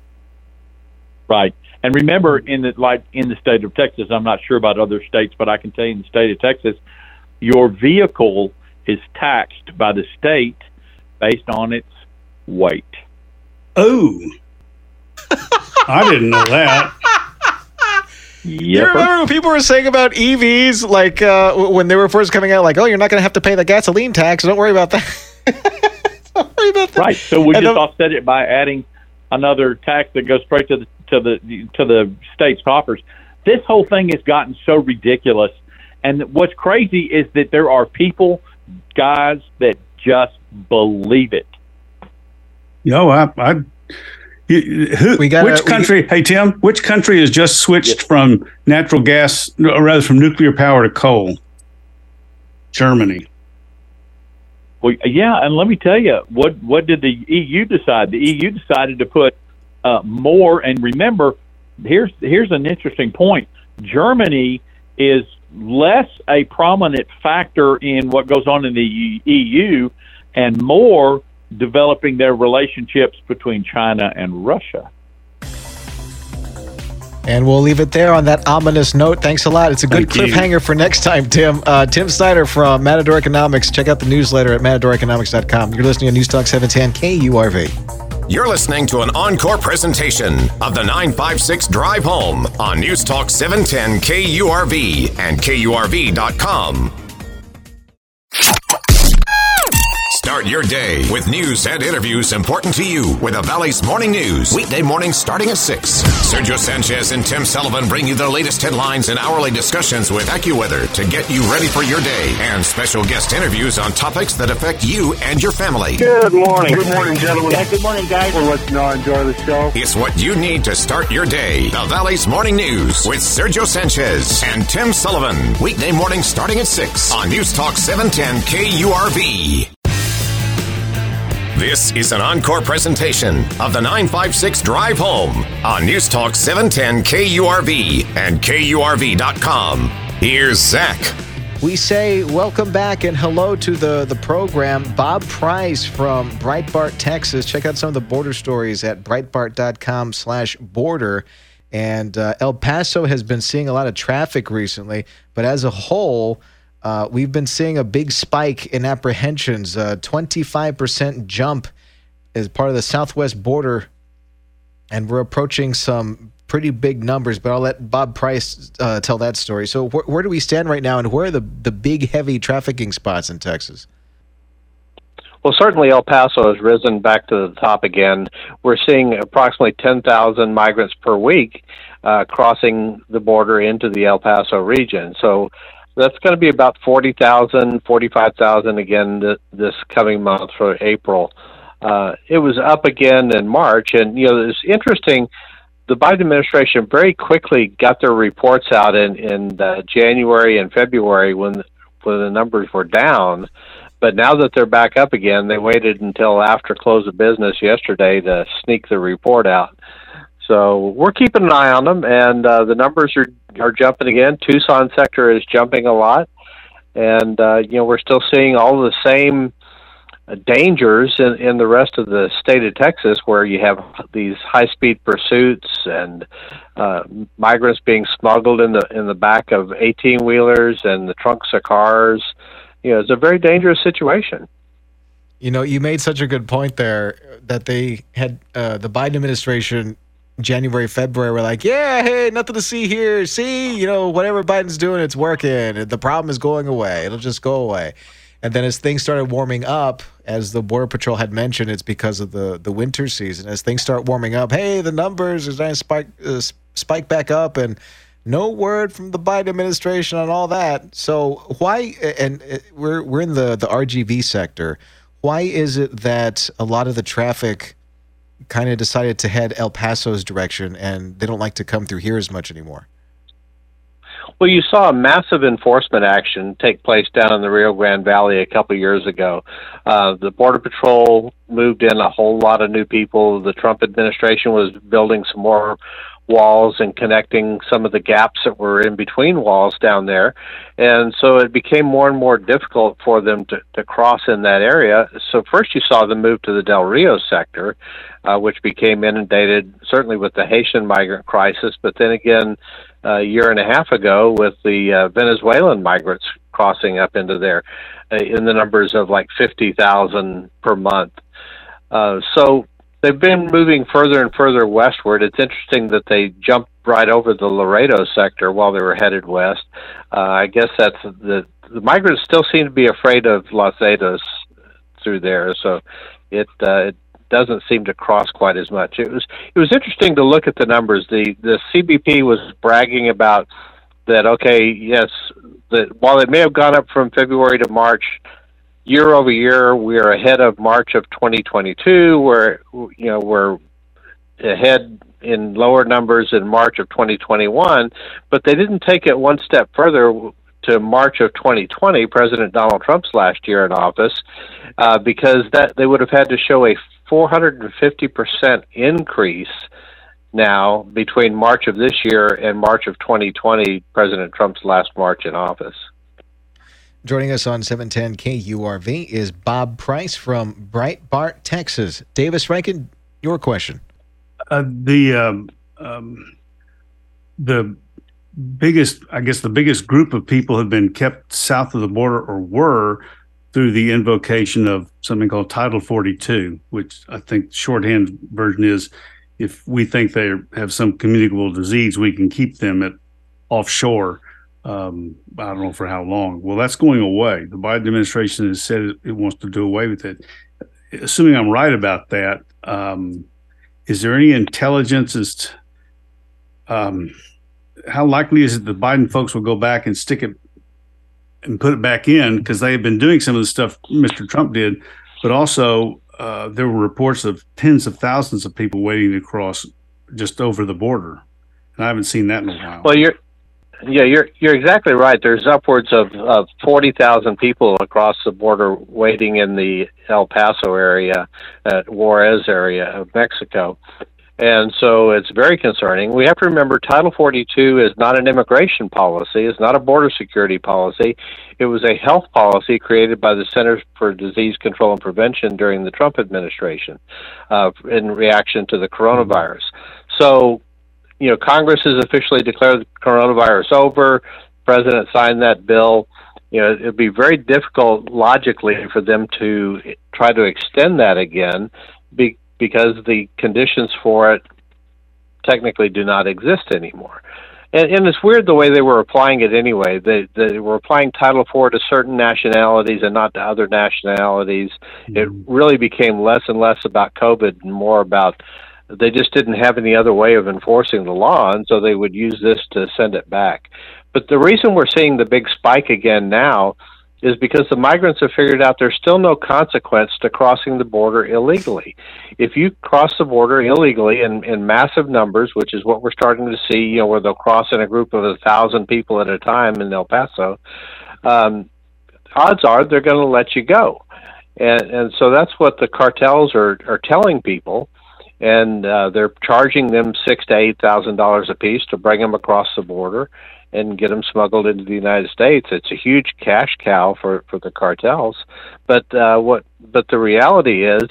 Speaker 7: Right. And remember, in the like in the state of Texas, I'm not sure about other states, but I can tell you in the state of Texas, your vehicle is taxed by the state based on its weight.
Speaker 5: oh i didn't know that
Speaker 2: You remember when people were saying about EVs, like uh, when they were first coming out, like, "Oh, you're not going to have to pay the gasoline tax. Don't worry about that." Don't worry about that.
Speaker 7: Right. So we
Speaker 2: And
Speaker 7: just
Speaker 2: the-
Speaker 7: offset it by adding another tax that goes straight to the to the to the state's coffers. This whole thing has gotten so ridiculous, and what's crazy is that there are people, guys, that just believe it.
Speaker 5: Yo, I, I who,
Speaker 2: We gotta-
Speaker 5: which country? hey Tim, which country has just switched from natural gas, or rather from nuclear power to coal? Germany.
Speaker 7: Well, yeah, and let me tell you, what what did the EU decide? The EU decided to put uh, more. And remember, here's here's an interesting point. Germany is less a prominent factor in what goes on in the EU, and more developing their relationships between China and Russia.
Speaker 2: And we'll leave it there on that ominous note. Thanks a lot. It's a good
Speaker 5: Thank you.
Speaker 2: cliffhanger for next time, Tim. Uh, Tim Snyder from Matador Economics. Check out the newsletter at matadoreconomics.com. You're listening to News Talk 710 KURV.
Speaker 1: You're listening to an encore presentation of the 956 Drive Home on News Talk 710 KURV and KURV.com. Start your day with news and interviews important to you with the Valley's Morning News. Weekday mornings starting at 6. Sergio Sanchez and Tim Sullivan bring you the latest headlines and hourly discussions with AccuWeather to get you ready for your day and special guest interviews on topics that affect you and your family.
Speaker 8: Good morning. Good morning, gentlemen. Yeah, good morning, guys. We'll let you know I enjoy the show.
Speaker 1: It's what you need to start your day. The Valley's Morning News with Sergio Sanchez and Tim Sullivan. Weekday mornings starting at 6 on News Talk 710 KURV. This is an encore presentation of the 956 Drive Home on News Talk 710 KURV and KURV.com. Here's Zach.
Speaker 2: We say welcome back and hello to the, the program. Bob Price from Breitbart, Texas. Check out some of the border stories at breitbart.com slash border. And uh, El Paso has been seeing a lot of traffic recently, but as a whole, uh, we've been seeing a big spike in apprehensions, a 25% jump as part of the southwest border and we're approaching some pretty big numbers. But I'll let Bob Price uh, tell that story. So wh- where do we stand right now, and where are the the big heavy trafficking spots in Texas?
Speaker 9: Well, certainly El Paso has risen back to the top again. We're seeing approximately 10,000 migrants per week uh, crossing the border into the El Paso region. So that's going to be about 40,000, 45,000 again th- this coming month for April. Uh, it was up again in March, and you know it's interesting. The Biden administration very quickly got their reports out in in uh, January and February when when the numbers were down. But now that they're back up again, they waited until after close of business yesterday to sneak the report out. So we're keeping an eye on them, and uh, the numbers are are jumping again. Tucson sector is jumping a lot, and uh, you know we're still seeing all the same uh, dangers in, in the rest of the state of Texas, where you have these high speed pursuits and uh, migrants being smuggled in the in the back of eighteen wheelers and the trunks of cars. You know, it's a very dangerous situation.
Speaker 2: You know, you made such a good point there that they had uh, the Biden administration January, February we're like, yeah, hey, nothing to see here. See, you know, whatever Biden's doing, it's working. The problem is going away. It'll just go away. And then as things started warming up, as the Border Patrol had mentioned, it's because of the, the winter season. As things start warming up, hey, the numbers are going to spike, uh, spike back up. And no word from the Biden administration on all that. So why, and uh, we're, we're in the, the RGV sector. Why is it that a lot of the traffic kind of decided to head El Paso's direction and they don't like to come through here as much anymore?
Speaker 9: Well, you saw a massive enforcement action take place down in the Rio Grande Valley a couple of years ago. Uh, the Border Patrol moved in a whole lot of new people. The Trump administration was building some more walls and connecting some of the gaps that were in between walls down there. And so it became more and more difficult for them to, to cross in that area. So first you saw them move to the Del Rio sector, uh, which became inundated certainly with the Haitian migrant crisis, but then again a year and a half ago with the uh, Venezuelan migrants crossing up into there uh, in the numbers of like 50,000 per month. Uh, so they've been moving further and further westward. It's interesting that they jumped right over the Laredo sector while they were headed west. Uh, I guess that's the the migrants still seem to be afraid of Los Zetas through there, so it, uh, it doesn't seem to cross quite as much. It was it was interesting to look at the numbers. The the CBP was bragging about that. Okay, yes, that while it may have gone up from February to March, year over year, we are ahead of March of 2022. We're you know we're ahead in lower numbers in March of 2021, but they didn't take it one step further to March of 2020, President Donald Trump's last year in office, uh, because that they would have had to show a 450 percent increase now between March of this year and March of 2020, President Trump's last March in office.
Speaker 2: Joining us on 710 KURV is Bob Price from Breitbart, Texas. Davis Rankin, your question.
Speaker 5: Uh, the um, um, the biggest, I guess, the biggest group of people have been kept south of the border or were through the invocation of something called Title 42, which I think shorthand version is if we think they have some communicable disease, we can keep them at offshore. Um, I don't know for how long. Well, that's going away. The Biden administration has said it, wants to do away with it. Assuming I'm right about that, um, is there any intelligence as to um, how likely is it the Biden folks will go back and stick it and put it back in because they have been doing some of the stuff Mr. Trump did, but also uh, there were reports of tens of thousands of people waiting to cross just over the border, and I haven't seen that in a while.
Speaker 9: Well, you're yeah, you're you're exactly right. There's upwards of, of forty thousand people across the border waiting in the El Paso area, at Juarez area of Mexico, and so it's very concerning. We have to remember Title 42 is not an immigration policy, it's not a border security policy. It was a health policy created by the Centers for Disease Control and Prevention during the Trump administration uh, in reaction to the coronavirus. So, you know, Congress has officially declared the coronavirus over. The president signed that bill. You know, it'd be very difficult logically for them to try to extend that again. Be, because the conditions for it technically do not exist anymore. And, and it's weird the way they were applying it anyway. They, they were applying Title IV to certain nationalities and not to other nationalities. Mm-hmm. It really became less and less about COVID and more about they just didn't have any other way of enforcing the law, and so they would use this to send it back. But the reason we're seeing the big spike again now is because the migrants have figured out there's still no consequence to crossing the border illegally. If you cross the border illegally in, in massive numbers, which is what we're starting to see, you know, where they'll cross in a group of a thousand people at a time in El Paso, um, odds are they're going to let you go. And, and so that's what the cartels are, are telling people and uh, they're charging them six to eight thousand dollars a piece to bring them across the border and get them smuggled into the United States. It's a huge cash cow for for the cartels. But uh, what? But the reality is,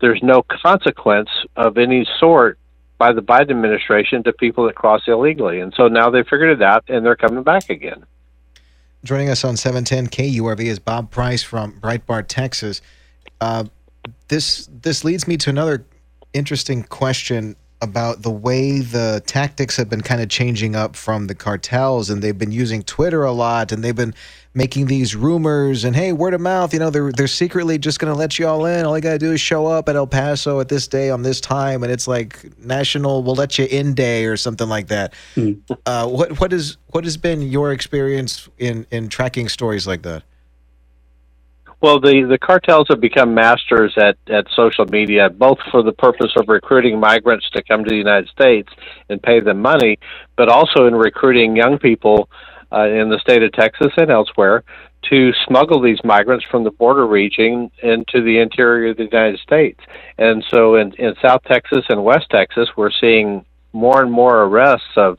Speaker 9: there's no consequence of any sort by the Biden administration to people that cross illegally, and so now they figured it out and they're coming back again.
Speaker 2: Joining us on 710 KURV is Bob Price from Breitbart, Texas. Uh, this this leads me to another interesting question about the way the tactics have been kind of changing up from the cartels and they've been using Twitter a lot and they've been making these rumors and hey word of mouth you know they're they're secretly just going to let you all in. All you got to do is show up at El Paso at this day on this time and it's like national we'll let you in day or something like that. Mm. uh, what what is what has been your experience in in tracking stories like that
Speaker 9: well, the, the cartels have become masters at, at social media, both for the purpose of recruiting migrants to come to the United States and pay them money, but also in recruiting young people uh, in the state of Texas and elsewhere to smuggle these migrants from the border region into the interior of the United States. And so in, in South Texas and West Texas, we're seeing more and more arrests of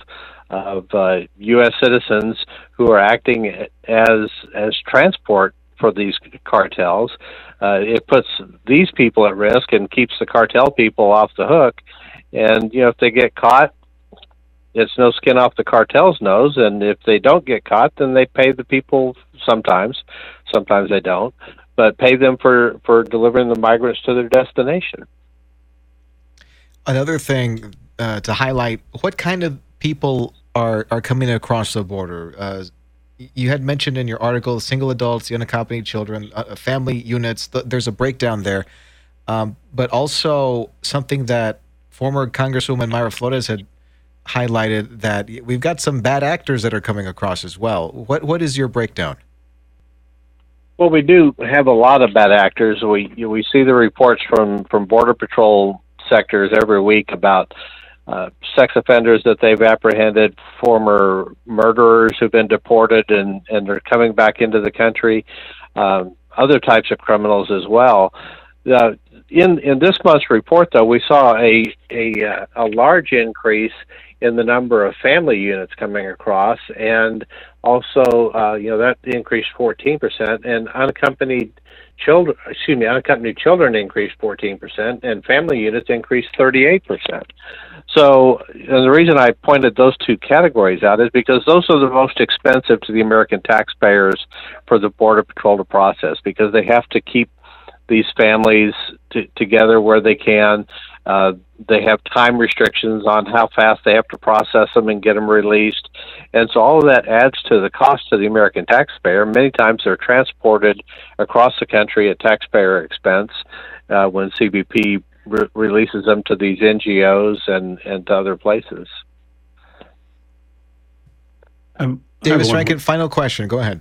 Speaker 9: of uh, U.S. citizens who are acting as as transport for these cartels. Uh, it puts these people at risk and keeps the cartel people off the hook. And you know, if they get caught, it's no skin off the cartel's nose. And if they don't get caught, then they pay the people. Sometimes, sometimes they don't, but pay them for for delivering the migrants to their destination.
Speaker 2: Another thing uh, to highlight: what kind of people are are coming across the border? Uh, you had mentioned in your article single adults, unaccompanied children, uh, family units. Th- there's a breakdown there. um, but also something that former Congresswoman Mayra Flores had highlighted that we've got some bad actors that are coming across as well. What what is your breakdown?
Speaker 9: Well, we do have a lot of bad actors. We we see the reports from from Border Patrol sectors every week about uh, sex offenders that they've apprehended, former murderers who've been deported and and are coming back into the country, um, other types of criminals as well. Uh, in in this month's report, though, we saw a a uh, a large increase in the number of family units coming across, and also, uh, you know, that increased 14%, and unaccompanied children, excuse me, unaccompanied children increased 14%, and family units increased 38%. So, and the reason I pointed those two categories out is because those are the most expensive to the American taxpayers for the Border Patrol to process because they have to keep these families t- together where they can. Uh, they have time restrictions on how fast they have to process them and get them released. And so all of that adds to the cost to the American taxpayer. Many times they're transported across the country at taxpayer expense uh, when CBP re- releases them to these NGOs and, and to other places.
Speaker 2: Um, Davis Rankin, final question. Go ahead.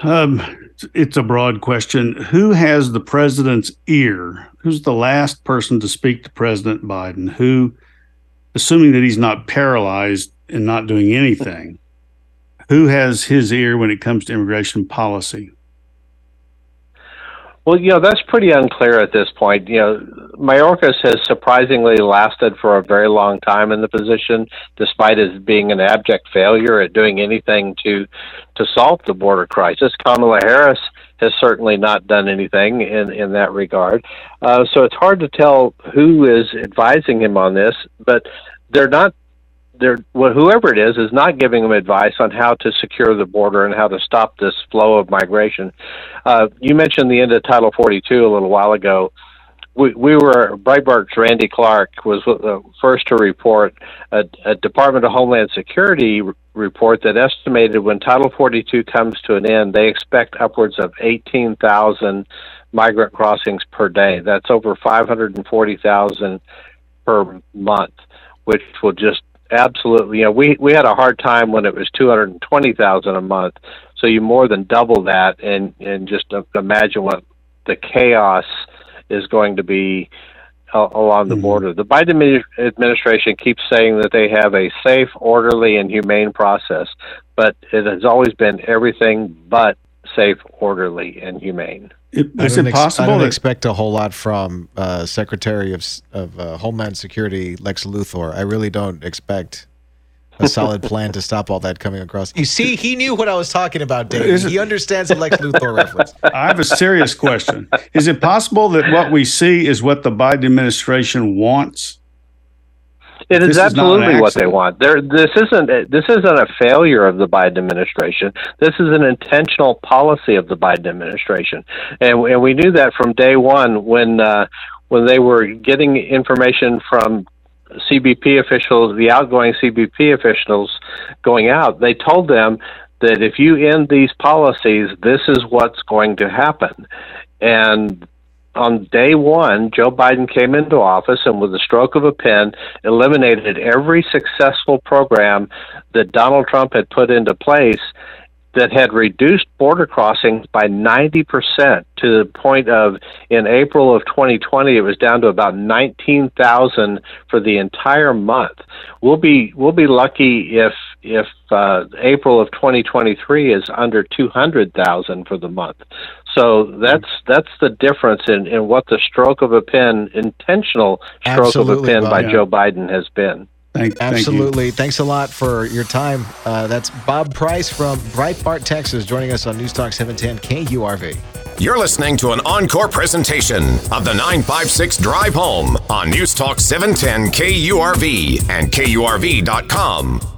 Speaker 5: Um, it's a broad question. Who has the president's ear? Who's the last person to speak to President Biden? Who, assuming that he's not paralyzed and not doing anything, who has his ear when it comes to immigration policy?
Speaker 9: Well, you know, that's pretty unclear at this point. You know, Mayorkas has surprisingly lasted for a very long time in the position, despite his being an abject failure at doing anything to to solve the border crisis. Kamala Harris has certainly not done anything in in that regard. Uh, so it's hard to tell who is advising him on this, but they're not they're well, whoever it is is not giving them advice on how to secure the border and how to stop this flow of migration. Uh, you mentioned the end of Title 42 a little while ago. We, we were Breitbart's Randy Clark was the first to report a, a Department of Homeland Security report that estimated when Title 42 comes to an end, they expect upwards of 18,000 migrant crossings per day. That's over 540,000 per month, which will just absolutely. You know, we we had a hard time when it was two hundred and twenty thousand a month. So you more than double that, and and just imagine what the chaos is going to be along the mm-hmm. border. The Biden administration keeps saying that they have a safe, orderly, and humane process, but it has always been everything but safe, orderly, and humane.
Speaker 2: Is it possible? I don't expect a whole lot from uh, Secretary of of uh, Homeland Security Lex Luthor. I really don't expect a solid plan to stop all that coming across. You see, he knew what I was talking about, Dave. He understands the Lex Luthor reference.
Speaker 5: I have a serious question. Is it possible that what we see is what the Biden administration wants?
Speaker 9: It is absolutely what they want. There, this isn't this isn't a failure of the Biden administration. This is an intentional policy of the Biden administration, and, and we knew that from day one when uh, when they were getting information from CBP officials, the outgoing CBP officials going out. They told them that if you end these policies, this is what's going to happen, and on day one, Joe Biden came into office and, with a stroke of a pen, eliminated every successful program that Donald Trump had put into place that had reduced border crossings by 90% to the point of in April of 2020 it was down to about 19,000 for the entire month. We'll be we'll be lucky if if uh, April of 2023 is under 200,000 for the month. So that's that's the difference in, in what the stroke of a pen, intentional stroke Absolutely, of a pen Bob, by yeah. Joe Biden has been.
Speaker 2: Thank, Absolutely. Thank Thanks a lot for your time. Uh, that's Bob Price from Breitbart, Texas, joining us on News Talk 710 KURV.
Speaker 1: You're listening to an encore presentation of the 956 Drive Home on News Talk 710 KURV and KURV.com.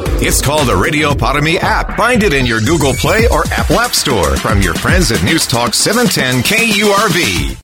Speaker 1: It's called the Radio Para app. Find it in your Google Play or Apple App Store from your friends at News Talk 710 KURV.